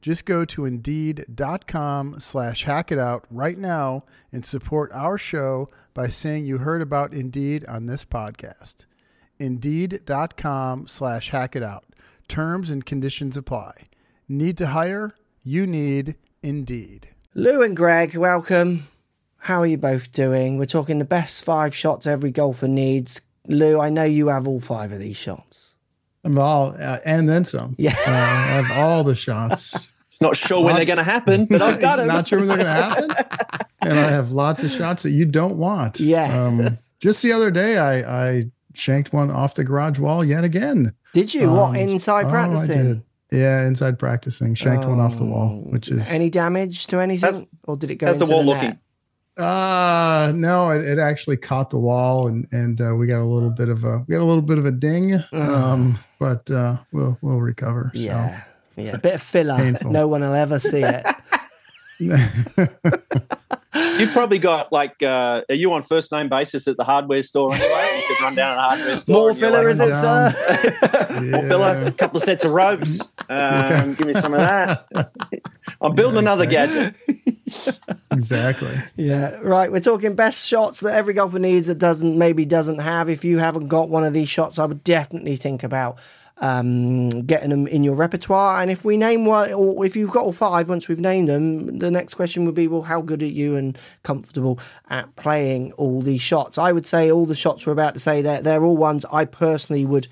Just go to Indeed.com slash hack it out right now and support our show by saying you heard about Indeed on this podcast. Indeed.com slash hack it out. Terms and conditions apply. Need to hire? You need Indeed. Lou and Greg, welcome. How are you both doing? We're talking the best five shots every golfer needs. Lou, I know you have all five of these shots. I'm all, uh, and then some. Yeah. Uh, I have all the shots. Not sure when they're going to happen, but I've got them. Not sure when they're going to happen. and I have lots of shots that you don't want. Yes. Um, just the other day, I, I shanked one off the garage wall yet again. Did you? Um, what, inside oh, I practicing? did. Yeah, inside practicing, shanked one off the wall, Oh, which is Any damage to anything? How's- or did it go how's the wall net? looking? uh no, it, it actually caught the wall, and and uh, we got a little bit of a we got a little bit of a ding, um, but uh, we'll we'll recover. So. Yeah. Yeah. A bit of filler. Painful. No one will ever see it. You've probably got like, uh, are you on first name basis at the hardware store anyway? You could run down at a hardware store. More filler, like, is it, down. sir? More filler, a couple of sets of ropes. Um, give me some of that. I'm building another gadget. exactly. Yeah, right. We're talking best shots that every golfer needs that doesn't maybe doesn't have. If you haven't got one of these shots, I would definitely think about um, getting them in your repertoire. And if we name one, or if you've got all five, once we've named them, the next question would be, well, how good are you and comfortable at playing all these shots? I would say all the shots we're about to say that they're all ones I personally would.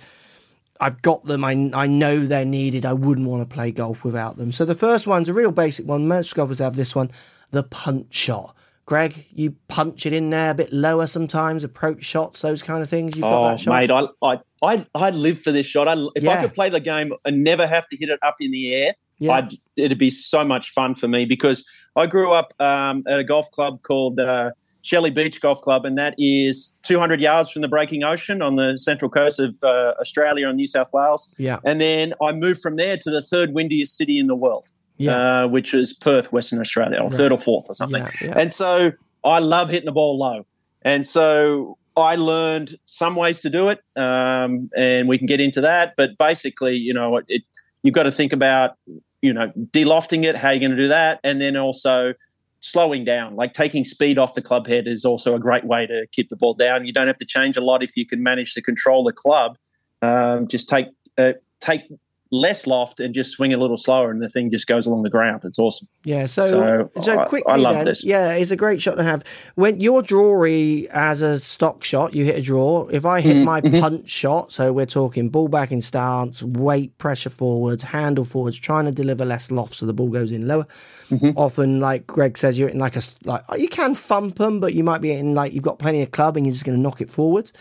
I've got them. I, I know they're needed. I wouldn't want to play golf without them. So the first one's a real basic one. Most golfers have this one the punch shot. Greg, you punch it in there a bit lower sometimes, approach shots, those kind of things. You've got Oh, that shot. mate, I, I, I, I live for this shot. I, if Yeah. I could play the game and never have to hit it up in the air, Yeah. I'd, it'd be so much fun for me because I grew up um, at a golf club called uh, Shelley Beach Golf Club, and that is 200 yards from the breaking ocean on the central coast of uh, Australia and New South Wales. Yeah. And then I moved from there to the third windiest city in the world, Yeah. uh, which is Perth, Western Australia, or third or fourth or something. Yeah, yeah. And so I love hitting the ball low. And so I learned some ways to do it, um, and we can get into that. But basically, you know, it, you've got to think about, you know, delofting it, how you're going to do that, and then also slowing down. Like taking speed off the club head is also a great way to keep the ball down. You don't have to change a lot if you can manage to control the club. Um, just take uh, take less loft and just swing a little slower, and the thing just goes along the ground. It's awesome. Yeah, so so, So, I- quickly I love then, this. yeah, it's a great shot to have. When your drawy as a stock shot, you hit a draw. If I hit Mm, my mm-hmm. punch shot, so we're talking ball back in stance, weight pressure forwards, handle forwards, trying to deliver less loft so the ball goes in lower. Mm-hmm. Often, like Greg says, you're in like a like you can thump them, but you might be in like you've got plenty of club and you're just going to knock it forwards.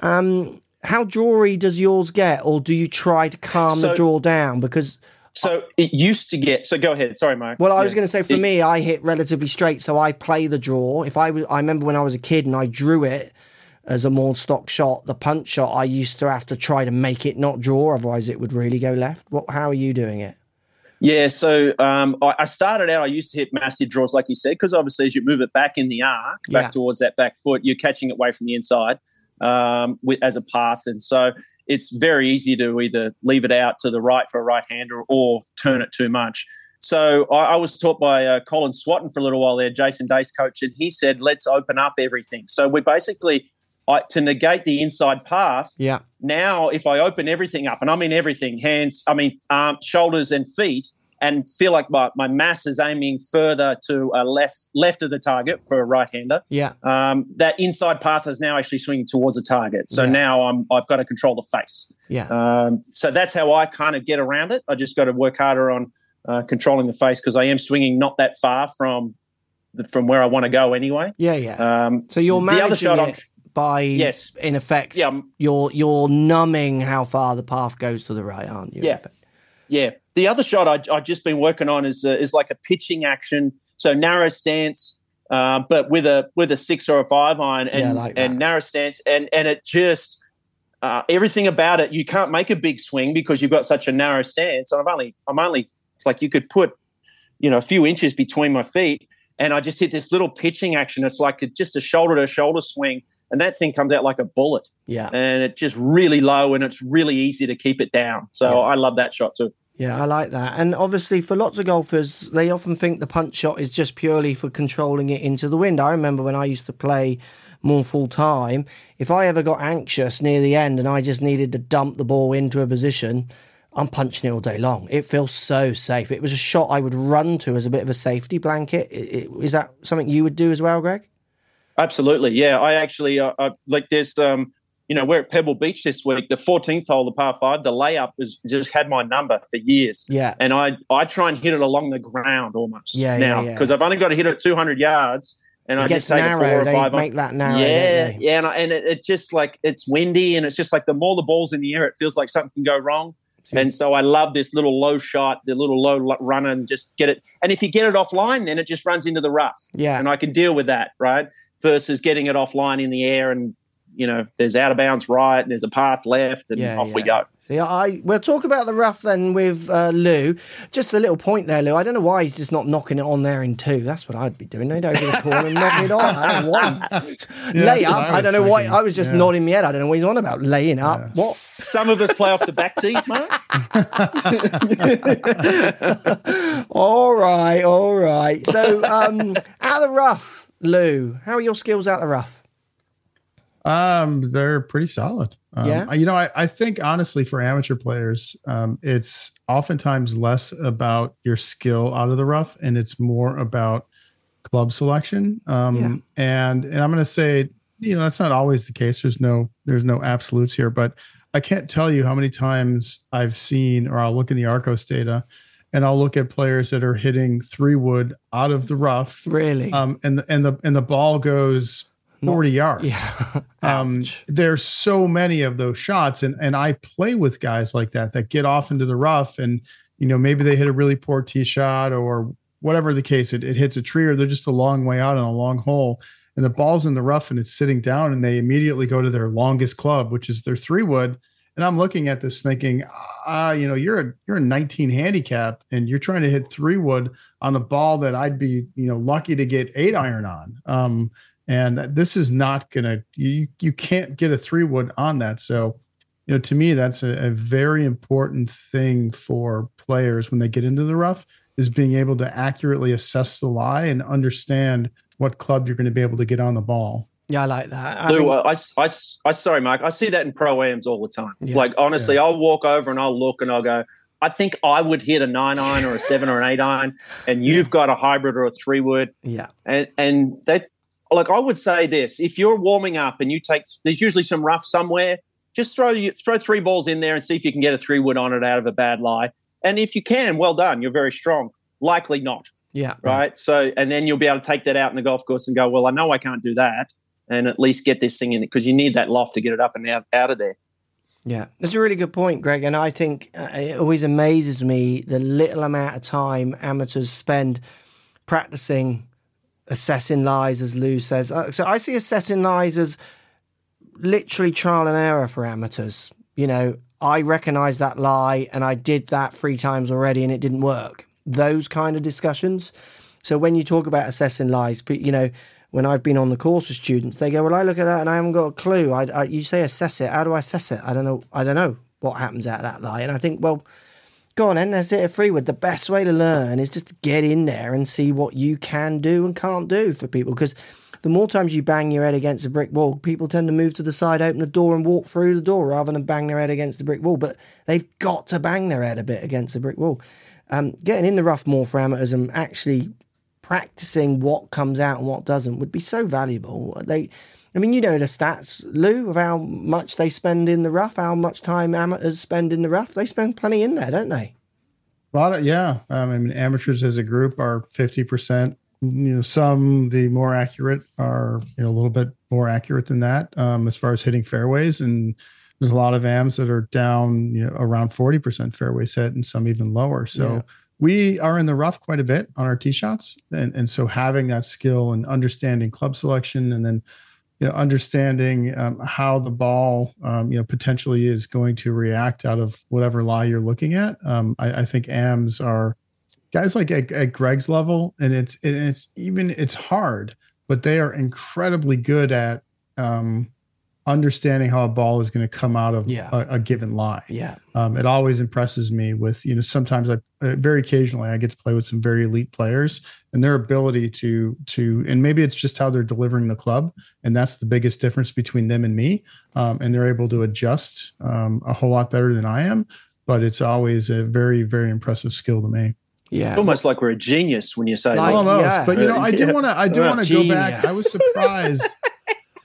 Um, how drawy does yours get, or do you try to calm the So- draw down? Because So it used to get. So go ahead. Sorry, Mike. Well, I was going to say for It- me, I hit relatively straight, so I play the draw. If I was, I remember when I was a kid and I drew it as a more stock shot, the punch shot, I used to have to try to make it not draw, otherwise it would really go left. What? How are you doing it? Yeah, so um, I, I started out. I used to hit massive draws, like you said, because obviously as you move it back in the arc, back Yeah. towards that back foot, you're catching it away from the inside um, with, as a path, and so it's very easy to either leave it out to the right for a right hander or turn it too much. So I, I was taught by uh, Colin Swatton for a little while there, Jason Day's coach, and he said, "Let's open up everything." So we basically I, to negate the inside path. Yeah. Now, if I open everything up, and I mean everything, hands, I mean arm, shoulders, and feet, and feel like my, my mass is aiming further to a left left of the target for a right hander. Yeah. Um, that inside path is now actually swinging towards the target. So Yeah. now I'm I've got to control the face. Yeah. Um, so that's how I kind of get around it. I just got to work harder on uh, controlling the face because I am swinging not that far from the, from where I want to go anyway. yeah. Yeah. Um, so you're the other shot I'm- by, Yes. in effect, Yeah, I'm- you're you're numbing how far the path goes to the right, aren't you? Yeah. Yeah, the other shot I, I've just been working on is uh, is like a pitching action, so narrow stance, uh, but with a with a six or a five iron and Yeah, like and narrow stance, and and it just uh, everything about it. You can't make a big swing because you've got such a narrow stance. And I'm only I'm only like you could put you know a few inches between my feet, and I just hit this little pitching action. It's like a, just a shoulder to shoulder swing, and that thing comes out like a bullet Yeah. and it's just really low and it's really easy to keep it down. So Yeah. I love that shot too. Yeah, I like that. And obviously, for lots of golfers, they often think the punch shot is just purely for controlling it into the wind. I remember when I used to play more full time, if I ever got anxious near the end and I just needed to dump the ball into a position, I'm punching it all day long. It feels so safe. It was a shot I would run to as a bit of a safety blanket. I- I- Is that something you would do as well, Greg? Absolutely, yeah. I actually uh, uh, like there's um you know we're at Pebble Beach this week. The 14th hole, the par five, the layup has just had my number for years. Yeah. and I I try and hit it along the ground almost Yeah, now yeah, yeah. because I've only got to hit it 200 yards, and I It just gets take a four or They five. on- make that narrow. yeah, yeah, and, I, and it, it just like it's windy, and it's just like the more the ball's in the air, it feels like something can go wrong. Sure. And so I love this little low shot, the little low runner, and just get it. And if you get it offline, then it just runs into the rough Yeah. and I can deal with that, right? Versus getting it offline in the air and you know, there's out of bounds right and there's a path left and Yeah, off we go. See, I we'll talk about the rough then with uh, Lou. Just a little point there, Lou. I don't know why he's just not knocking it on there in two. That's what I'd be doing. I'd over the corner and knocking it on. I don't know why. He's, lay up. I I, don't know was why. I was just Yeah. nodding my head. I don't know what he's on about. Laying up. What? Some of us play off the back tees, Mark. all right, all right. So, um, out of the rough, Lou. How are your skills out of the rough? Um, they're pretty solid. Um, Yeah? You know, I, I think honestly for amateur players, um, it's oftentimes less about your skill out of the rough and it's more about club selection. Um, Yeah. and, and I'm going to say, you know, that's not always the case. There's no, there's no absolutes here, but I can't tell you how many times I've seen, or I'll look in the Arccos data and I'll look at players that are hitting three wood out of the rough. Really? Um, and the, and the, and the ball goes 40 yards yeah. um, there's so many of those shots and and I play with guys like that that get off into the rough and you know maybe they hit a really poor tee shot or whatever the case it, it hits a tree or they're just a long way out on a long hole and the ball's in the rough and it's sitting down and they immediately go to their longest club which is their three wood. And I'm looking at this thinking ah you know you're a you're a 19 handicap and you're trying to hit three wood on a ball that I'd be you know lucky to get eight iron on. Um and this is not gonna you you can't get a three wood on that so you know to me that's a, a very important thing for players when they get into the rough is being able to accurately assess the lie and understand what club you're going to be able to get on the ball Yeah, I like that. I Lou, think- I, I, I, sorry, Mark. I see that in pro ams all the time. Yeah. like honestly, I'll walk over and I'll look and I'll go. I think I would hit a nine iron or a seven or an eight iron, and you've got a hybrid or a three wood, yeah. and and that like I would say this: if you're warming up and you take, there's usually some rough somewhere. Just throw you throw three balls in there and see if you can get a three wood on it out of a bad lie. And if you can, well done. You're very strong. Likely not, Yeah. right? So, and then you'll be able to take that out in the golf course and go, well, I know I can't do that, and at least get this thing in it because you need that loft to get it up and out out of there. Yeah, that's a really good point, Greg. And I think uh, it always amazes me the little amount of time amateurs spend practicing assessing lies, as Lou says. Uh, so I see assessing lies as literally trial and error for amateurs. You know, I recognize that lie and I did that three times already and it didn't work. Those kind of discussions. So when you talk about assessing lies, you know, when I've been on the course with students, they go, "Well, I look at that and I haven't got a clue. I, I, you say assess it. How do I assess it? I don't know. I don't know what happens out of that lie." And I think, well, go on then. A free word. The best way to learn is just to get in there and see what you can do and can't do for people. Because the more times you bang your head against a brick wall, people tend to move to the side, open the door, and walk through the door rather than bang their head against the brick wall. But they've got to bang their head a bit against the brick wall. um, getting in the rough more for amateurs and actually practicing what comes out and what doesn't would be so valuable. They, I mean, you know the stats, Lou, of how much they spend in the rough, how much time amateurs spend in the rough. They spend plenty in there, don't they? A lot of yeah. Um, I mean, amateurs as a group are fifty percent. You know, some the more accurate are you know a little bit more accurate than that um, as far as hitting fairways, and there's a lot of AMs that are down you know, around forty percent fairway set and some even lower. So. Yeah. We are in the rough quite a bit on our tee shots, and and so having that skill and understanding club selection, and then you know, understanding um, how the ball, um, you know, potentially is going to react out of whatever lie you're looking at. Um, I, I, think AMs are guys like at, at Greg's level, and it's and it's even it's hard, but they are incredibly good at um, understanding how a ball is going to come out of yeah. a, a, given lie. Yeah. Um, it always impresses me with, you know, sometimes I, uh, very occasionally I get to play with some very elite players and their ability to, to, and maybe it's just how they're delivering the club. And that's the biggest difference between them and me. Um, and they're able to adjust um, a whole lot better than I am, but it's always a very, very impressive skill to me. Yeah, almost like we're a genius when you say like, almost. Yeah. But you know, I do want to. I do want to go back. I was surprised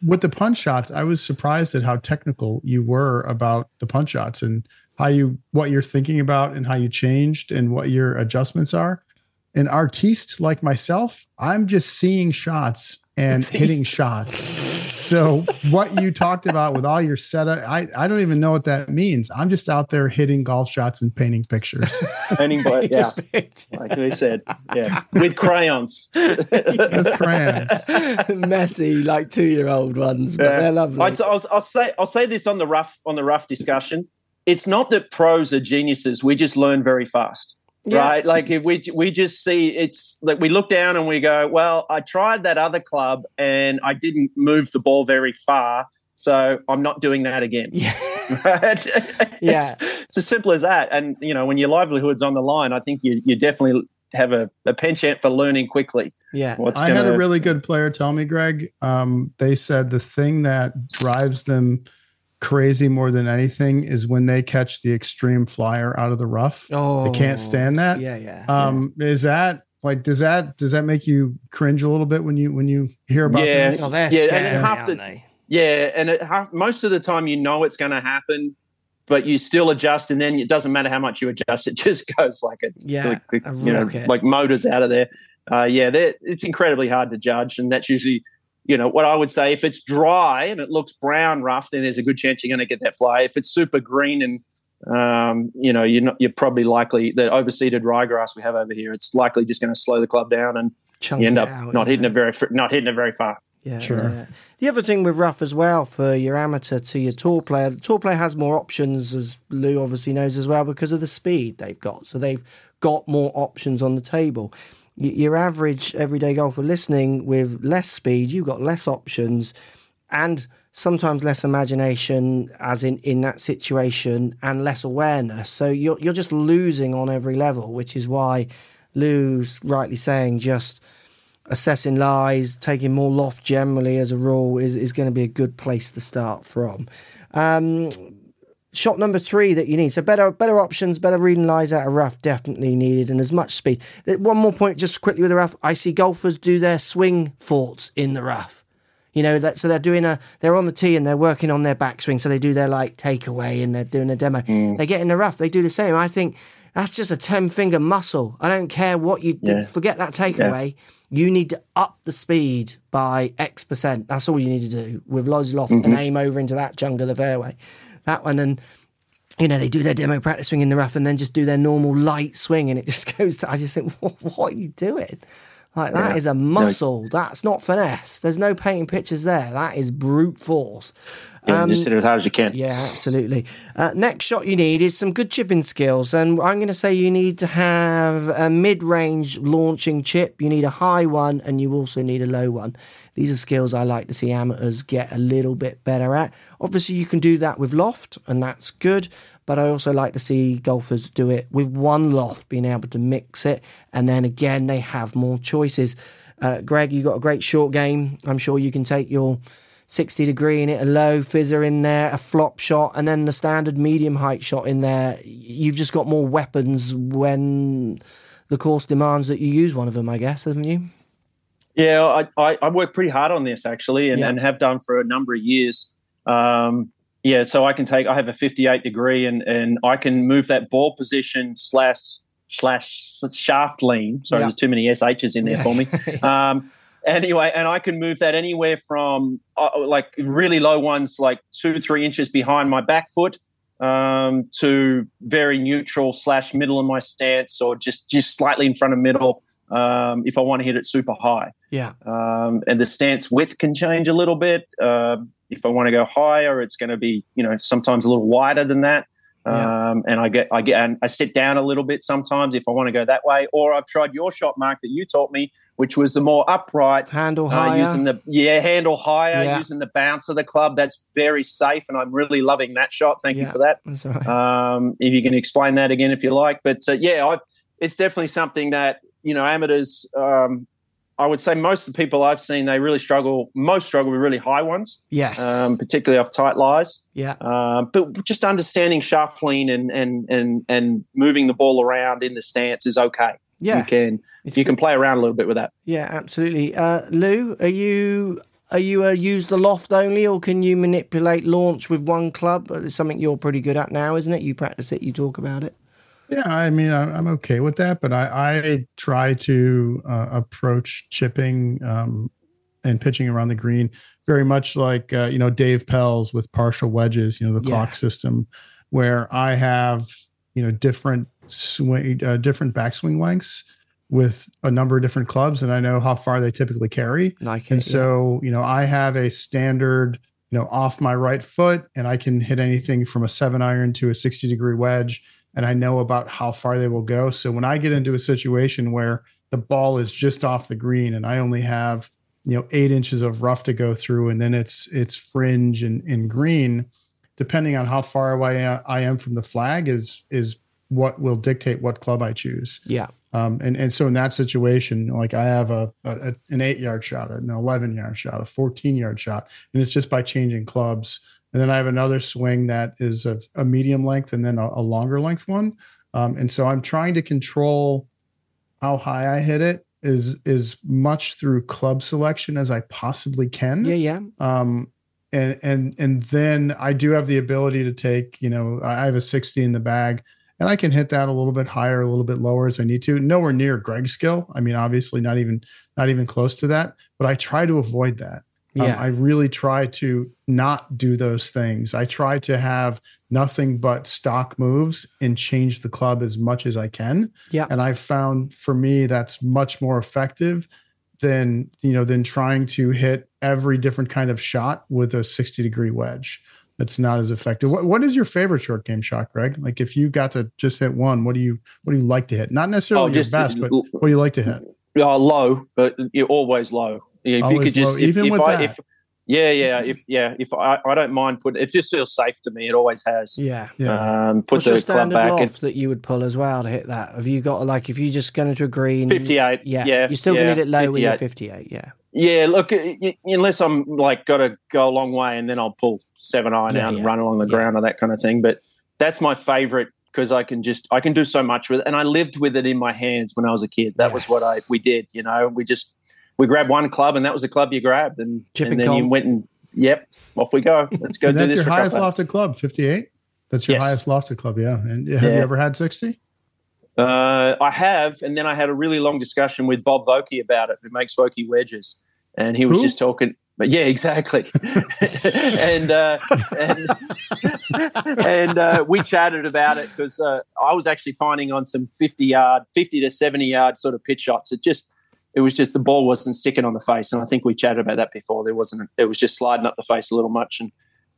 with the punch shots, I was surprised at how technical you were about the punch shots and how you what you're thinking about and how you changed and what your adjustments are. An artiste like myself, I'm just seeing shots and hitting shots. So what you talked about with all your setup, I, I don't even know what that means. I'm just out there hitting golf shots and painting pictures. painting, but yeah, like we said, yeah, with crayons. with crayons, messy, like two year old ones, but yeah. they're lovely. I'll, I'll, I'll say I'll say this on the rough on the rough discussion. It's not that pros are geniuses. We just learn very fast. Yeah. right? Like if we we just see it's like we look down and we go, well, I tried that other club and I didn't move the ball very far, so I'm not doing that again. Yeah, right? yeah. It's, it's, as simple as that. And you know, when your livelihood's on the line, I think you you definitely have a, a penchant for learning quickly. Yeah, What's I gonna, had a really good player tell me, Greg. Um, they said the thing that drives them crazy more than anything is when they catch the extreme flyer out of the rough. Oh, they can't stand that. Yeah, yeah. Um, yeah. is that like does that does that make you cringe a little bit when you when you hear about yeah, this? Oh, yeah, scary, and have to, they? yeah, and it have, most of the time you know it's going to happen, but you still adjust, and then it doesn't matter how much you adjust; it just goes like a yeah, like, a you know, like motors out of there. Uh, yeah, it's incredibly hard to judge, and that's usually you know, what I would say, if it's dry and it looks brown rough, then there's a good chance you're going to get that fly. If it's super green and um, you know, you're not, you're probably likely the overseeded ryegrass we have over here. It's likely just going to slow the club down and Chunk you end up out, not yeah. hitting it very not hitting it very far. Yeah, sure. Yeah. The other thing with rough as well for your amateur to your tour player, the tour player has more options, as Lou obviously knows as well, because of the speed they've got. So they've got more options on the table your average everyday golfer listening with less speed, you've got less options and sometimes less imagination as in in that situation and less awareness. So you're you're just losing on every level which is why Lou's rightly saying just assessing lies taking more loft generally as a rule is, is going to be a good place to start from. Um, shot number three that you need. So better better options, better reading lies out of rough definitely needed, and as much speed. One more point, just quickly with the rough. I see golfers do their swing thoughts in the rough. You know that, so they're doing a they're on the tee and they're working on their backswing. So they do their like takeaway and they're doing a demo. Mm. They get in the rough. They do the same. I think that's just a ten finger muscle. I don't care what you yeah. forget that takeaway. Yeah. You need to up the speed by X percent. That's all you need to do with loads of loft mm-hmm. and aim over into that chunk of the fairway that one, and you know they do their demo practice swing in the rough and then just do their normal light swing, and it just goes. To, I just think, what, what are you doing? Like that yeah. is a muscle. No. That's not finesse. There's no painting pictures there. That is brute force. Yeah, um, just hit it as hard as you can. Yeah, absolutely. Uh, next shot you need is some good chipping skills, and I'm going to say you need to have a mid-range launching chip. You need a high one, and you also need a low one. These are skills I like to see amateurs get a little bit better at. Obviously, you can do that with loft, and that's good. But I also like to see golfers do it with one loft, being able to mix it, and then again they have more choices. Uh, Greg, you got a great short game. I'm sure you can take your 60 degree in it, a low fizzer in there, a flop shot, and then the standard medium height shot in there. You've just got more weapons when the course demands that you use one of them, I guess, haven't you? Yeah, I, I, I work pretty hard on this actually, and, Yeah. and have done for a number of years. Um, yeah, so I can take. I have a 58 degree, and and I can move that ball position slash slash shaft lean. Sorry, Yeah. there's too many sh's in there for me. Um, anyway, and I can move that anywhere from uh, like really low ones, like two three inches behind my back foot, um, to very neutral slash middle of my stance, or just just slightly in front of middle. Um, if I want to hit it super high Yeah. um, and the stance width can change a little bit. Um if I want to go higher, it's going to be you know sometimes a little wider than that. Yeah. Um, and I get I get and I sit down a little bit sometimes if I want to go that way. Or I've tried your shot, Mark, that you taught me, which was the more upright, Handle uh, higher. using the yeah handle higher, Yeah. using the bounce of the club. That's very safe, and I'm really loving that shot. Thank Yeah. you for that. Right. Um, if you can explain that again, if you like. But uh, yeah, I, it's definitely something that you know amateurs. Um, I would say most of the people I've seen they really struggle. Most struggle with really high ones, yes. um, particularly off tight lies. yeah. Um, but just understanding shaft lean and and and and moving the ball around in the stance is okay. Yeah. You can It's you can play around a little bit with that. Yeah, absolutely. Uh, Lou, are you are you use the loft only, or can you manipulate launch with one club? It's something you're pretty good at now, isn't it? You practice it, you talk about it. Yeah, I mean, I'm, I'm okay with that, but I, I try to uh, approach chipping um, and pitching around the green very much like uh, you know Dave Pelz with partial wedges, you know the Yeah. clock system, where I have you know different swing, uh, different backswing lengths with a number of different clubs, and I know how far they typically carry. Like And it, yeah. so, you know, I have a standard, you know, off my right foot, and I can hit anything from a seven iron to a 60 degree wedge. And I know about how far they will go. So when I get into a situation where the ball is just off the green and I only have, you know, eight inches of rough to go through, and then it's it's fringe and, and green, depending on how far away I am from the flag, is is what will dictate what club I choose. yeah, Um, and and so in that situation, like I have a, a an eight yard shot, an eleven yard shot, a fourteen yard shot, and it's just by changing clubs. And then I have another swing that is a, a medium length and then a, a longer length one. Um, and so I'm trying to control how high I hit it is as much through club selection as I possibly can. Yeah, yeah, um and and and then i do have the ability to take you know i have a 60 in the bag and i can hit that a little bit higher a little bit lower as i need to. Nowhere near greg's skill. I mean obviously not even not even close to that but i try to avoid that Um, yeah. i really try to not do those things. I try to have nothing but stock moves and change the club as much as i can. Yeah. and i've found for me that's much more effective than you know than trying to hit every different kind of shot with a 60 degree wedge. That's not as effective. What, what is your favorite short game shot greg? Like if you got to just hit one what do you what do you like to hit? Not necessarily Oh, your just- best but what do you like to hit? Oh, low, but you're always low. If you could just, low, if, even if with I, that. if yeah, yeah, if yeah, if I, I don't mind putting, it just feels safe to me. It always has. yeah. yeah Um, put What's your the club standard back loft that you would pull as well to hit that? Have you got like if you just go into a green? 58. Yeah, yeah, you're still yeah, gonna hit it low with your 58. 58. Yeah, Yeah, look, y- y- unless I'm like got to go a long way and then I'll pull seven iron Yeah, out yeah. and run along the Yeah. ground or that kind of thing. But that's my favorite because I can just I can do so much with it, and I lived with it in my hands when I was a kid. That was what I we did. You know, we just we grabbed one club, and that was the club you grabbed, and, Chip and and then you went and yep, off we go. Let's go and do that's this your for highest couple hours. lofted club 58 that's your Yes. highest lofted club yeah and have Yeah. you ever had 60 Uh, I have, and then I had a really long discussion with Bob Vokey about it, who makes Vokey wedges, and he was Who? just talking. But yeah, exactly. and uh, and, and uh, we chatted about it because uh, I was actually finding on some fifty yard, fifty to seventy yard sort of pitch shots. It just it was just the ball wasn't sticking on the face, and I think we chatted about that before. There wasn't. It was just sliding up the face a little much, and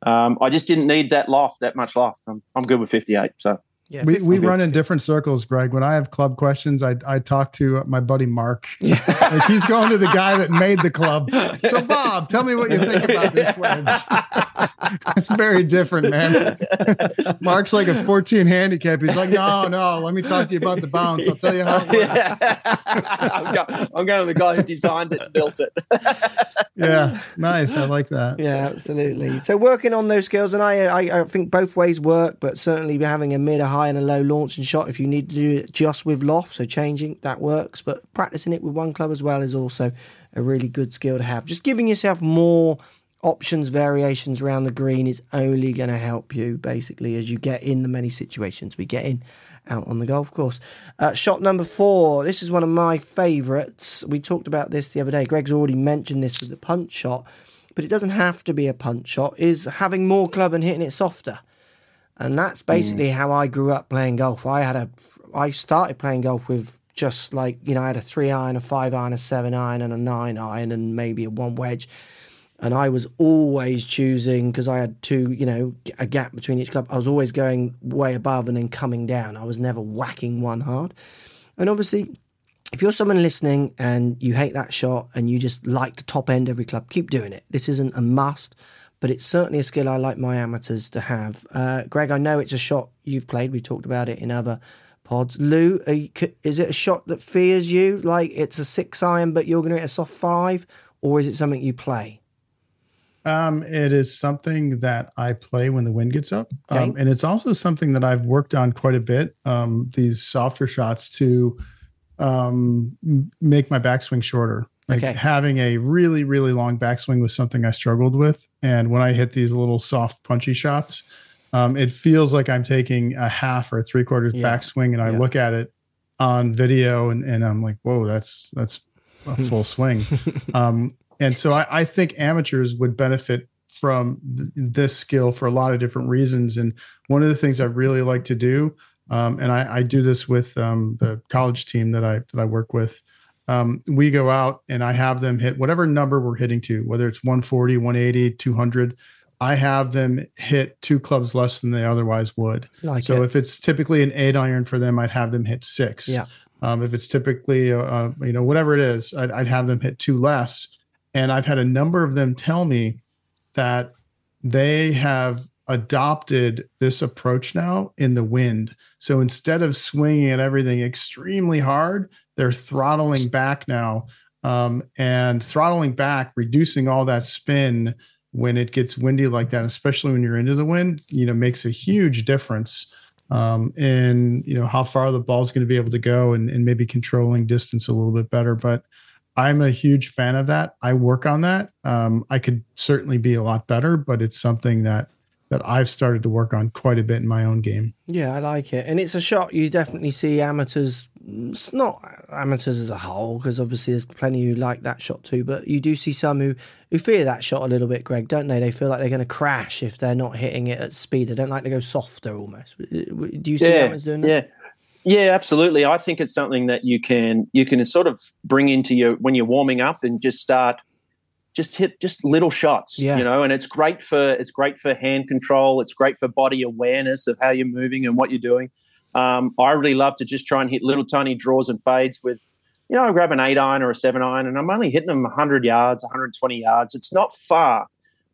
um, I just didn't need that loft, that much loft. I'm I'm good with fifty eight. So Yeah, we, we run in different circles, Greg. When I have club questions, I I talk to my buddy Mark. like he's going to the guy that made the club. So Bob, tell me what you think about this wedge. it's very different, man. Mark's like a 14 handicap. He's like, no, no, let me talk to you about the bounce. I'll tell you how. It works. I'm, go- I'm going to the guy who designed it and built it. Yeah, nice. I like that. Yeah, absolutely. So working on those skills, and I, I, I think both ways work, but certainly having a mid, a high, and a low launch and shot. If you need to do it just with loft, so changing that works, but practicing it with one club as well is also a really good skill to have. Just giving yourself more options, variations around the green is only going to help you basically as you get in the many situations we get in out on the golf course. Uh, shot number four. This is one of my favourites. We talked about this the other day. Greg's already mentioned this with the punch shot, but it doesn't have to be a punch shot. Is having more club and hitting it softer, and that's basically how I grew up playing golf. I had a, I started playing golf with just like you know I had a three iron, a five iron, a seven iron, and a nine iron, and maybe a one wedge and I was always choosing because I had two, you know, a gap between each club. I was always going way above and then coming down. I was never whacking one hard. And obviously, if you're someone listening and you hate that shot and you just like to top end every club, keep doing it. This isn't a must, but it's certainly a skill I like my amateurs to have. Uh, Greg, I know it's a shot you've played. We talked about it in other pods. Lou, are you, is it a shot that fears you? Like it's a six iron, but you're going to hit a soft five, or is it something you play? Um, it is something that I play when the wind gets up, um, and it's also something that I've worked on quite a bit. Um, these softer shots to um, make my backswing shorter. Like Okay. having a really really long backswing was something I struggled with, and when I hit these little soft punchy shots, um, it feels like I'm taking a half or three quarters Yeah. backswing, and I Yeah. look at it on video, and, and I'm like, whoa, that's that's a full swing. Um, and so I, I think amateurs would benefit from th- this skill for a lot of different reasons. And one of the things I really like to do, um, and I, I do this with um, the college team that I that I work with. Um, we go out and I have them hit whatever number we're hitting to, whether it's 140, 180, 200. I have them hit two clubs less than they otherwise would. Like So it. if it's typically an eight iron for them, I'd have them hit six. Yeah. Um, if it's typically, uh, uh, you know, whatever it is, I'd, I'd have them hit two less. And I've had a number of them tell me that they have adopted this approach now in the wind. So instead of swinging at everything extremely hard, they're throttling back now um, and throttling back, reducing all that spin when it gets windy like that, especially when you're into the wind, you know, makes a huge difference um, in, you know, how far the ball's going to be able to go and, and maybe controlling distance a little bit better. But I'm a huge fan of that. I work on that. Um, I could certainly be a lot better, but it's something that that I've started to work on quite a bit in my own game. Yeah, I like it, and it's a shot you definitely see amateurs. It's not amateurs as a whole, because obviously there's plenty who like that shot too. But you do see some who who fear that shot a little bit, Greg, don't they? They feel like they're going to crash if they're not hitting it at speed. They don't like to go softer, almost. Do you see yeah, amateurs doing that? yeah. Yeah, absolutely. I think it's something that you can you can sort of bring into your when you're warming up and just start just hit just little shots. Yeah. You know, and it's great for it's great for hand control. It's great for body awareness of how you're moving and what you're doing. Um, I really love to just try and hit little tiny draws and fades with, you know, I grab an eight iron or a seven iron, and I'm only hitting them 100 yards, 120 yards. It's not far,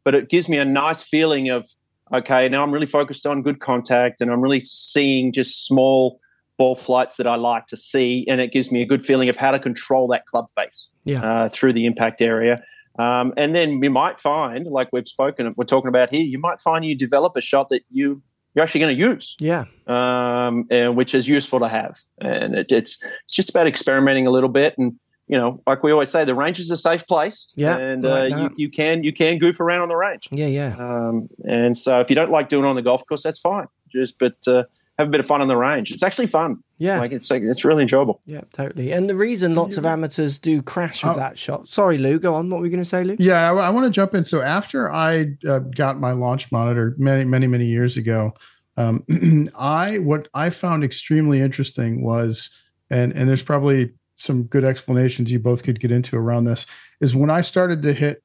but it gives me a nice feeling of okay, now I'm really focused on good contact, and I'm really seeing just small ball flights that I like to see, and it gives me a good feeling of how to control that club face Yeah. uh, through the impact area. Um, and then you might find, like we've spoken, we're talking about here, you might find you develop a shot that you you're actually going to use, Yeah, um, and which is useful to have. And it, it's it's just about experimenting a little bit, and you know, like we always say, the range is a safe place. Yeah, and like uh, you, you can you can goof around on the range. yeah, yeah. Um, and so if you don't like doing it on the golf course, that's fine. Just but uh, have a bit of fun on the range. It's actually fun. Yeah. Like it's like it's really enjoyable. Yeah, totally. And the reason lots of amateurs do crash with Oh. that shot. Sorry, Lou. Go on. What were you going to say, Lou? Yeah, I, want to jump in. So after I uh, got my launch monitor many, many, many years ago, um, I what I found extremely interesting was, and and there's probably some good explanations you both could get into around this, is when I started to hit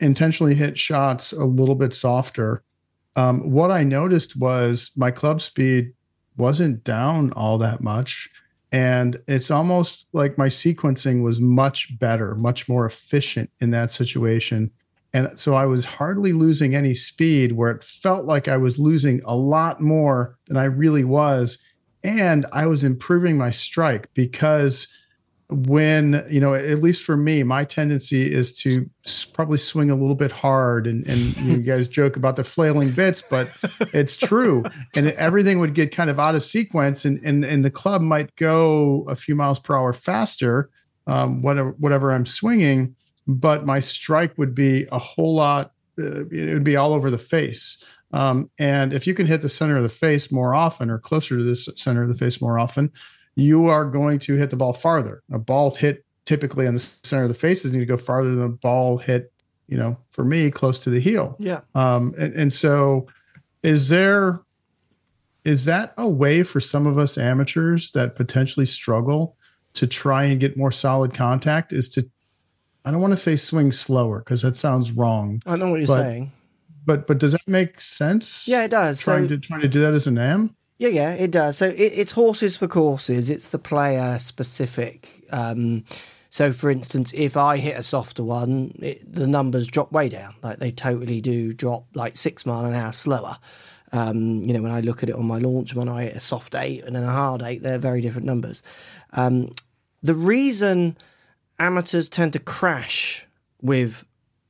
intentionally hit shots a little bit softer. Um, what I noticed was my club speed wasn't down all that much. And it's almost like my sequencing was much better, much more efficient in that situation. And so I was hardly losing any speed where it felt like I was losing a lot more than I really was. And I was improving my strike because when you know at least for me my tendency is to probably swing a little bit hard and, and you guys joke about the flailing bits but it's true. And everything would get kind of out of sequence and and, and the club might go a few miles per hour faster um, whatever whatever i'm swinging but my strike would be a whole lot uh, it would be all over the face. Um, and if you can hit the center of the face more often or closer to this center of the face more often you are going to hit the ball farther. A ball hit typically on the center of the face is going to go farther than a ball hit, you know, for me, close to the heel. Yeah. Um, and, and so is there is that a way for some of us amateurs that potentially struggle to try and get more solid contact is to I don't want to say swing slower because that sounds wrong. I know what you're but, saying. But but does that make sense? Yeah, it does. Trying so, to trying to do that as an am? Yeah, yeah, it does. So it, it's horses for courses. It's the player specific. Um, so, for instance, if I hit a softer one, it, the numbers drop way down. Like they totally do drop like six mile an hour slower. Um, you know, when I look at it on my launch, when I hit a soft eight and then a hard eight, they're very different numbers. Um, the reason amateurs tend to crash with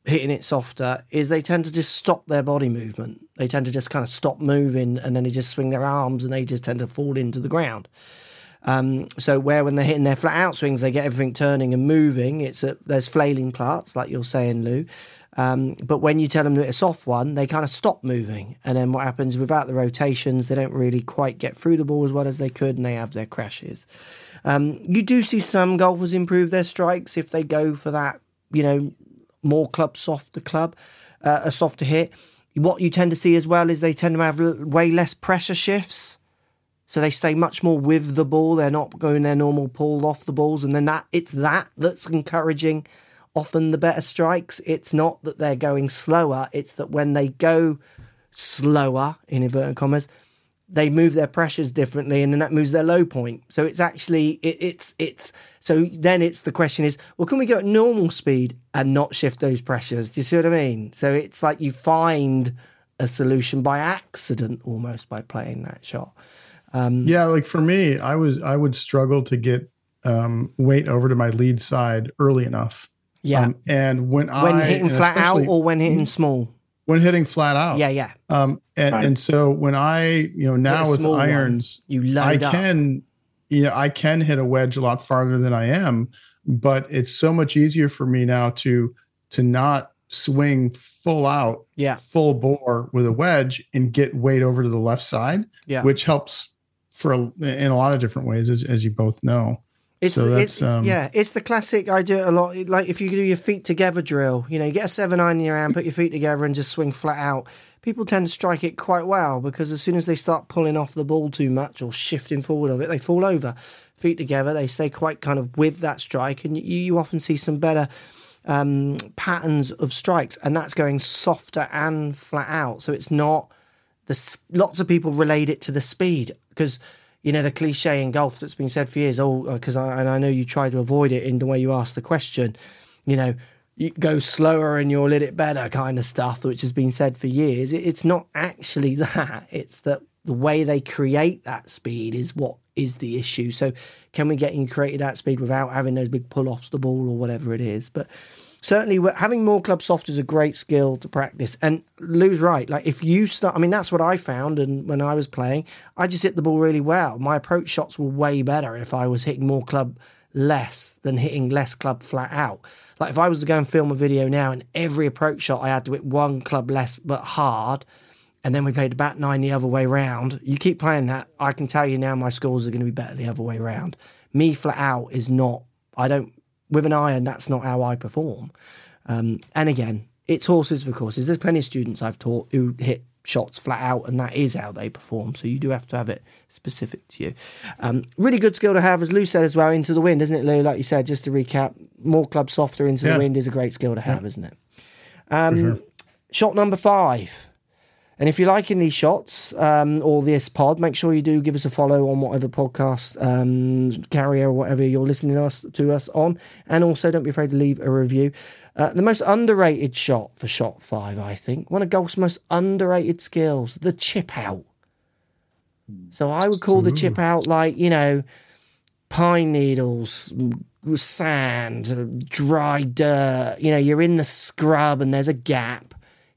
hitting it softer is they tend to just stop their body movement. They tend to just kind of stop moving and then they just swing their arms and they just tend to fall into the ground. Um, so where when they're hitting their flat out swings, they get everything turning and moving. It's a, there's flailing parts, like you're saying, Lou. Um, but when you tell them hit a soft one, they kind of stop moving. And then what happens without the rotations, they don't really quite get through the ball as well as they could, and they have their crashes. Um, you do see some golfers improve their strikes if they go for that, you know, more club softer club, uh, a softer hit. What you tend to see as well is they tend to have way less pressure shifts. So they stay much more with the ball. They're not going their normal pull off the balls. And then that it's that that's encouraging often the better strikes. It's not that they're going slower. It's that when they go slower, in inverted commas, they move their pressures differently and then that moves their low point. So it's actually it, it's it's so then it's the question is well can we go at normal speed and not shift those pressures? Do you see what i mean? So it's like you find a solution by accident almost by playing that shot. Um, yeah like for me i was i would struggle to get um, weight over to my lead side early enough. Yeah. Um, and when, when i when hitting flat out or when hitting small when hitting flat out. Yeah, yeah. Um, and right. and so when I, you know, now with irons, one, you I up. can, you know, I can hit a wedge a lot farther than I am, but it's so much easier for me now to to not swing full out, yeah, full bore with a wedge and get weight over to the left side, yeah, which helps for a, in a lot of different ways, as, as you both know. It's, so the, it's, um, yeah, it's the classic. I do it a lot. Like if you do your feet together drill, you know, you get a seven iron in your hand, put your feet together, and just swing flat out. People tend to strike it quite well because as soon as they start pulling off the ball too much or shifting forward of it, they fall over. Feet together, they stay quite kind of with that strike, and you, you often see some better um, patterns of strikes, and that's going softer and flat out. So it's not the lots of people relate it to the speed because you know, the cliche in golf that's been said for years. Oh, uh, because I, and I know you try to avoid it in the way you ask the question. You know, you go slower and you'll hit it better, kind of stuff, which has been said for years. It, it's not actually that. It's that the way they create that speed is what is the issue. So, can we get you created that speed without having those big pull offs the ball or whatever it is? But certainly having more club soft is a great skill to practice. And Lou's right. Like if you start, I mean, that's what I found. And when I was playing, I just hit the ball really well. My approach shots were way better if I was hitting more club less than hitting less club flat out. Like if I was to go and film a video now and every approach shot I had to hit one club less but hard, and then we played the nine the other way round. You keep playing that, I can tell you now my scores are going to be better the other way round. Me flat out is not. I don't with an iron, that's not how I perform. Um, and again, it's horses for courses. There's plenty of students I've taught who hit shots flat out, and that is how they perform. So you do have to have it specific to you. Um, really good skill to have, as Lou said as well, into the wind, isn't it, Lou? Like you said, just to recap, more club softer into yeah. the wind is a great skill to have, yeah. isn't it? Um, sure. Shot number five. And if you're liking these shots um, or this pod, make sure you do give us a follow on whatever podcast um, carrier or whatever you're listening us, to us on. And also, don't be afraid to leave a review. Uh, the most underrated shot for shot five, I think, one of golf's most underrated skills, the chip out. So I would call the chip out like, you know, pine needles, sand, dry dirt. You know, you're in the scrub and there's a gap.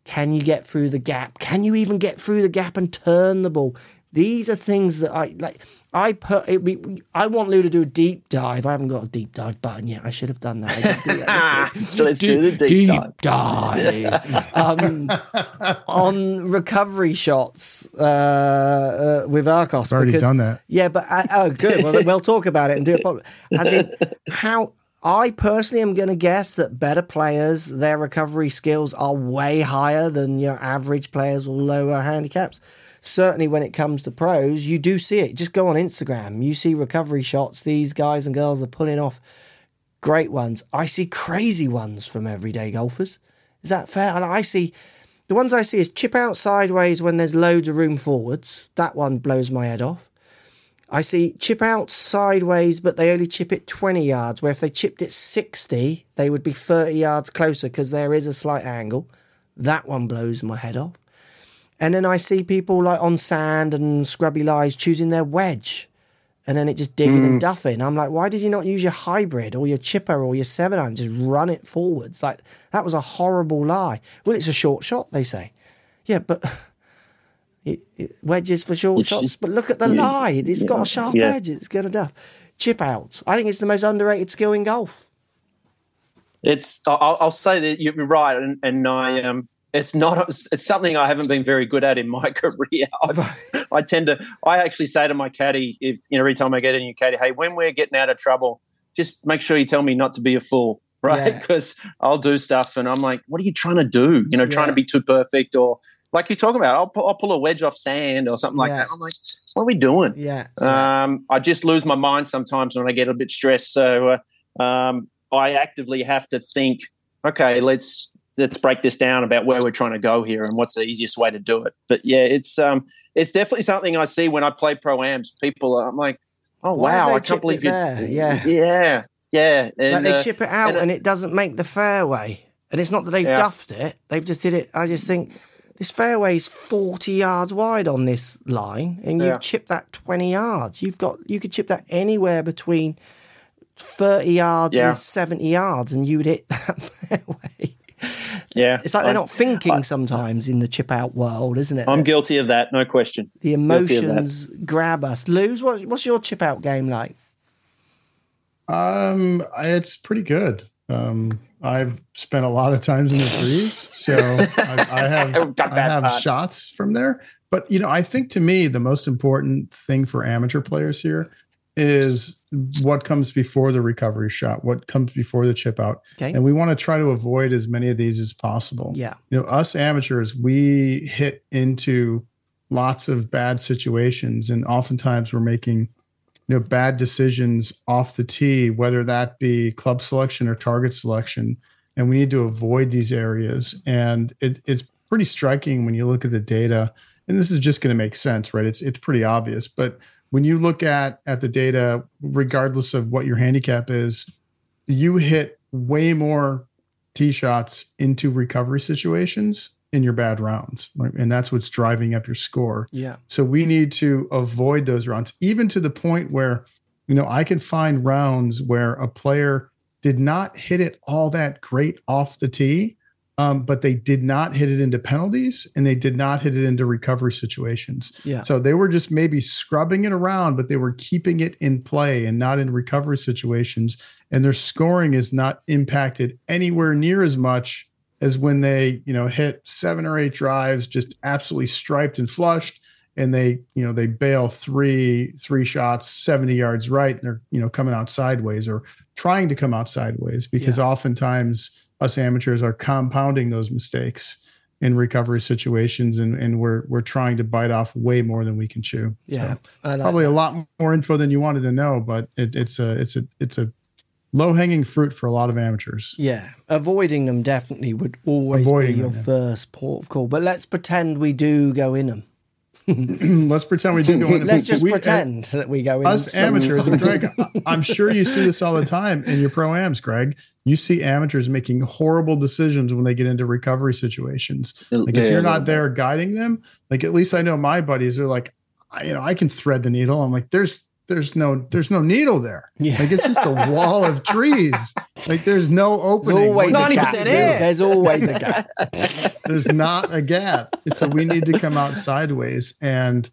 Can you get through the gap? Can you even get through the gap and turn the ball? These are things that I like. I put. It, we, I want Lou to do a deep dive. I haven't got a deep dive button yet. I should have done that. Do that so let's do, do the deep, deep dive, dive. um, on recovery shots uh, uh, with Arccos. I've already because, done that. Yeah, but uh, oh, good. Well, we'll talk about it and do it. As in, how I personally am going to guess that better players, their recovery skills are way higher than your average players or lower handicaps. Certainly, when it comes to pros, you do see it. Just go on Instagram, you see recovery shots. These guys and girls are pulling off great ones. I see crazy ones from everyday golfers. Is that fair? And I see the ones I see is chip out sideways when there's loads of room forwards. That one blows my head off. I see chip out sideways, but they only chip it 20 yards, where if they chipped it 60, they would be 30 yards closer because there is a slight angle. That one blows my head off. And then I see people like on sand and scrubby lies choosing their wedge and then it just digging mm. and duffing. I'm like, why did you not use your hybrid or your chipper or your seven iron? Just run it forwards. Like that was a horrible lie. Well, it's a short shot, they say. Yeah, but it, it, wedges for short it's, shots. But look at the yeah, lie. It's yeah, got a sharp yeah. edge. It's got a. Chip outs. I think it's the most underrated skill in golf. It's. I'll, I'll say that you're right, and, and I um it's not it's something i haven't been very good at in my career I, I tend to i actually say to my caddy if you know every time i get a new caddy hey when we're getting out of trouble just make sure you tell me not to be a fool right because yeah. i'll do stuff and i'm like what are you trying to do you know yeah. trying to be too perfect or like you're talking about, I'll, pull, I'll pull a wedge off sand or something like yeah. that. I'm like, what are we doing? Yeah. Um, I just lose my mind sometimes when I get a bit stressed. So uh, um, I actively have to think, okay, let's let's break this down about where we're trying to go here and what's the easiest way to do it. But yeah, it's um, it's definitely something I see when I play pro ams. People, I'm like, oh Why wow, I can't believe you. Yeah, yeah, yeah. And, like they uh, chip it out and, and, it doesn't make the fairway. And it's not that they've yeah. duffed it; they've just did it. I just think this fairway is 40 yards wide on this line, and you've yeah. chipped that 20 yards. You've got you could chip that anywhere between 30 yards yeah. and 70 yards, and you would hit that fairway. Yeah. It's like they're not thinking I, sometimes in the chip out world, isn't it? I'm guilty of that, no question. The emotions grab us. Lose. What, what's your chip out game like? Um, it's pretty good. Um, I've spent a lot of times in the trees, so I, I have I have part. shots from there. But you know, I think to me the most important thing for amateur players here is what comes before the recovery shot, what comes before the chip out. Okay. And we want to try to avoid as many of these as possible. Yeah. You know, us amateurs, we hit into lots of bad situations and oftentimes we're making you know bad decisions off the tee, whether that be club selection or target selection. And we need to avoid these areas. And it, it's pretty striking when you look at the data. And this is just going to make sense, right? It's it's pretty obvious, but when you look at at the data, regardless of what your handicap is, you hit way more tee shots into recovery situations in your bad rounds, right? and that's what's driving up your score. Yeah. So we need to avoid those rounds, even to the point where, you know, I can find rounds where a player did not hit it all that great off the tee, um, but they did not hit it into penalties and they did not hit it into recovery situations. Yeah. So they were just maybe scrubbing it around, but they were keeping it in play and not in recovery situations. And their scoring is not impacted anywhere near as much as when they, you know, hit seven or eight drives, just absolutely striped and flushed. And they, you know, they bail three, three shots, 70 yards right, and they're, you know, coming out sideways or trying to come out sideways because yeah. oftentimes us amateurs are compounding those mistakes in recovery situations and, and we're we're trying to bite off way more than we can chew. Yeah. So, like probably that. a lot more info than you wanted to know, but it, it's a it's a it's a low hanging fruit for a lot of amateurs. Yeah, avoiding them definitely would always Avoiding be your them, yeah. first port of call. But let's pretend we do go in them. Let's pretend we do go in. Them. Let's just We- uh, pretend that we go in us them. amateurs and Greg, I- I'm sure you see this all the time in your pro ams, Greg. You see amateurs making horrible decisions when they get into recovery situations. Like if you're a not little there guiding them, like at least I know my buddies are like, I, you know, I can thread the needle. I'm like, there's there's no there's no needle there. Yeah. Like it's just a wall of trees. Like there's no There's opening. always a 90% gap. air. Eh. There's always a gap. there's not a gap. So we need to come out sideways. And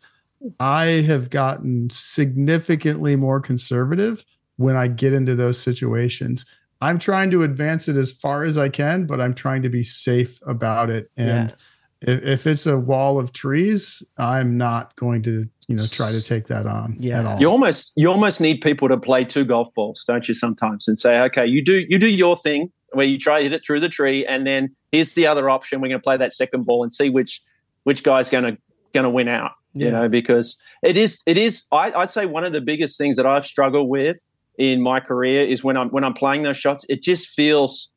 I have gotten significantly more conservative when I get into those situations. I'm trying to advance it as far as I can, but I'm trying to be safe about it. And if, if it's a wall of trees, I'm not going to, you know, try to take that on Yeah. at all. You almost you almost need people to play two golf balls, don't you? Sometimes and say, okay, you do you do your thing where you try to hit it through the tree, and then here's the other option. We're going to play that second ball and see which which guy's going to going to win out. Yeah. You know, because it is it is. I, I'd say one of the biggest things that I've struggled with in my career is when I'm when I'm playing those shots, it just feels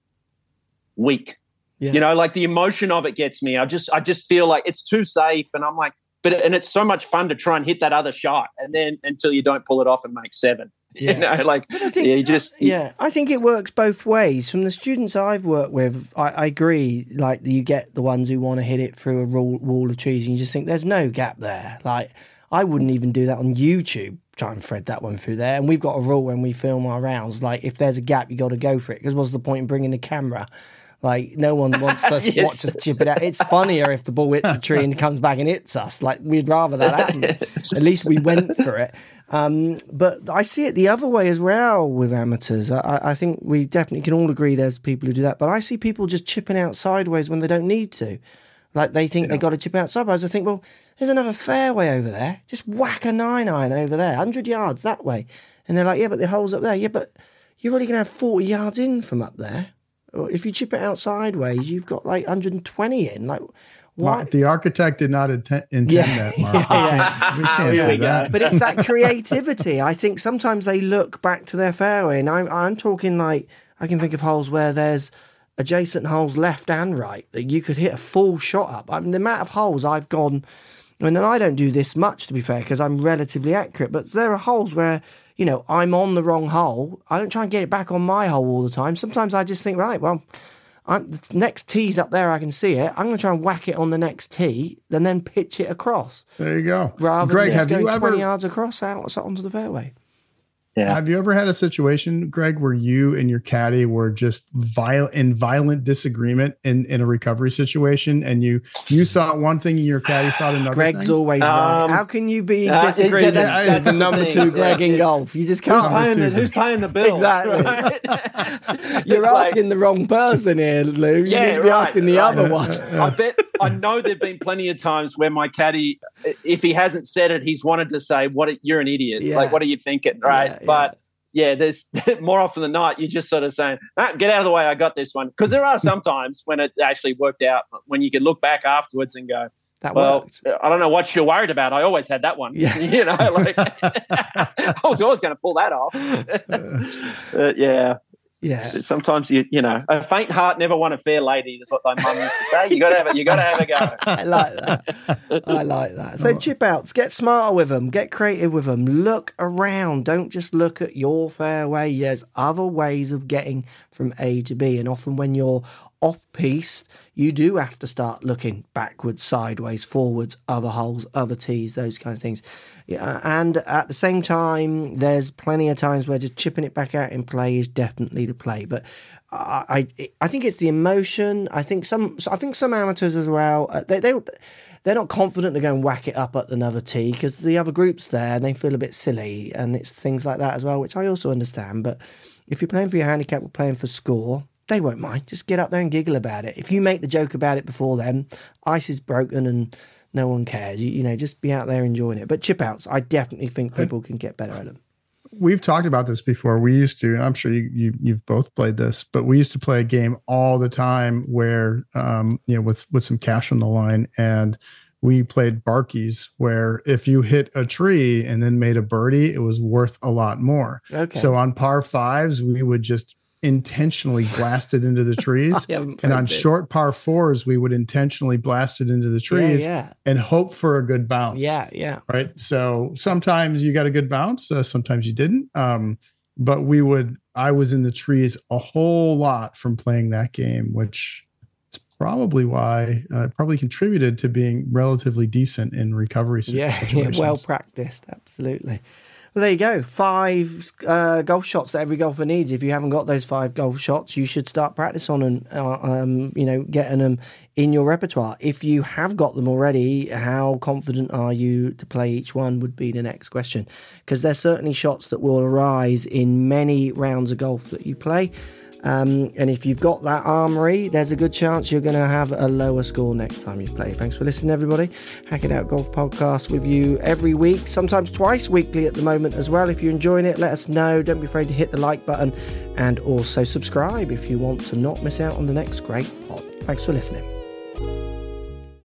weak. Yeah. You know, like the emotion of it gets me. I just I just feel like it's too safe, and I'm like, but and it's so much fun to try and hit that other shot, and then until you don't pull it off and make seven. Yeah. You know, like But I think, yeah, you just yeah, I think it works both ways. From the students I've worked with, I, I agree. Like you get the ones who want to hit it through a wall, wall of trees, and you just think there's no gap there. Like I wouldn't even do that on YouTube. Try and thread that one through there. And we've got a rule when we film our rounds. Like if there's a gap, you got to go for it. Because what's the point in bringing the camera? Like no one wants us to Yes. watch us chip it out. It's funnier if the ball hits the tree and comes back and hits us. Like we'd rather that happen. At least we went for it. Um, but I see it the other way as well with amateurs. I- I, think we definitely can all agree there's people who do that. But I see people just chipping out sideways when they don't need to. Like they think they got to chip out sideways. I think, well, there's another fairway over there. Just whack a nine iron over there, hundred yards that way. And they're like, yeah, but the hole's up there. Yeah, but you're only going to have forty yards in from up there. Or if you chip it out sideways, you've got like 120 in. Like, why? The architect did not inten- intend Yeah. that, Mark. Yeah. We can't Here do we go. that. but it's that creativity. I think sometimes they look back to their fairway, and I'm I'm talking like I can think of holes where there's adjacent holes left and right that you could hit a full shot up. I mean, the amount of holes I've gone, and then I don't do this much to be fair because I'm relatively accurate, but there are holes where you know I'm on the wrong hole. I don't try and get it back on my hole all the time. Sometimes I just think, right, well. I'm, the next tee's up there, I can see it. I'm going to try and whack it on the next tee, and then pitch it across There you go. rather Greg, than have just you going ever 20 yards across out onto the fairway. Yeah. Have you ever had a situation, Greg, where you and your caddy were just violent in violent disagreement in, in a recovery situation, and you you thought one thing and your caddy thought another Greg's thing? always right. Um, How can you be in uh, disagreement that's- with the number the two Greg yeah, in golf? You just can't. Number paying, the, who's paying the bill? Exactly. right? You're It's like- asking the wrong person here, Lou. You Yeah, need to be right, asking the right. other one. I bet I know there've been plenty of times where my caddy, if he hasn't said it, he's wanted to say, "What? You're an idiot. Yeah. Like, what are you thinking?" Right? Yeah. But yeah, there's more often than not, you're just sort of saying, ah, "Get out of the way. I got this one." Because there are some times when it actually worked out, when you can look back afterwards and go, That "Well, worked. I don't know what you're worried about. I always had that one." Yeah. you know, like I was always going to pull that off. Yeah, Yeah. sometimes you you know a faint heart never won a fair lady is what my mum used to say you got to have it you got to have a go I like that. I like that. So chip outs, get smarter with them, get creative with them. Look around. Don't just look at your fairway. There's other ways of getting from A to B, and often when you're off piste, you do have to start looking backwards, sideways, forwards, other holes, other tees, those kind of things. Yeah, and at the same time, there's plenty of times where just chipping it back out in play is definitely the play. But I, I, I think it's the emotion. I think some, I think some amateurs as well. uh, They, they, they're not confident to go and whack it up at another tee because the other group's there and they feel a bit silly, and it's things like that as well, which I also understand. But if you're playing for your handicap or playing for score, they won't mind. Just get up there and giggle about it. If you make the joke about it before then, ice is broken and no one cares. You, you know, just be out there enjoying it. But chip outs, I definitely think people can get better at them. We've talked about this before. We used to, and I'm sure you, you you've both played this, but we used to play a game all the time where um, you know, with with some cash on the line and we played Barkies, where if you hit a tree and then made a birdie, it was worth a lot more. Okay. So on par fives, we would just intentionally blast it into the trees. And on this. short par fours, we would intentionally blast it into the trees yeah, and hope for a good bounce. yeah, yeah, Right. So sometimes you got a good bounce, uh, sometimes you didn't. Um, but we would, I was in the trees a whole lot from playing that game, which is probably why uh, probably contributed to being relatively decent in recovery yeah, yeah. situations. Well practiced, absolutely. Well, there you go. Five uh, golf shots that every golfer needs. If you haven't got those five golf shots, you should start practice on and uh, um, you know getting them in your repertoire. If you have got them already, how confident are you to play each one? Would be the next question, because there's certainly shots that will arise in many rounds of golf that you play. Um, and if you've got that armory, there's a good chance you're going to have a lower score next time you play. Thanks for listening, everybody. Hack It Out Golf Podcast with you every week, sometimes twice weekly at the moment as well. If you're enjoying it, let us know. Don't be afraid to hit the like button and also subscribe if you want to not miss out on the next great pod. Thanks for listening.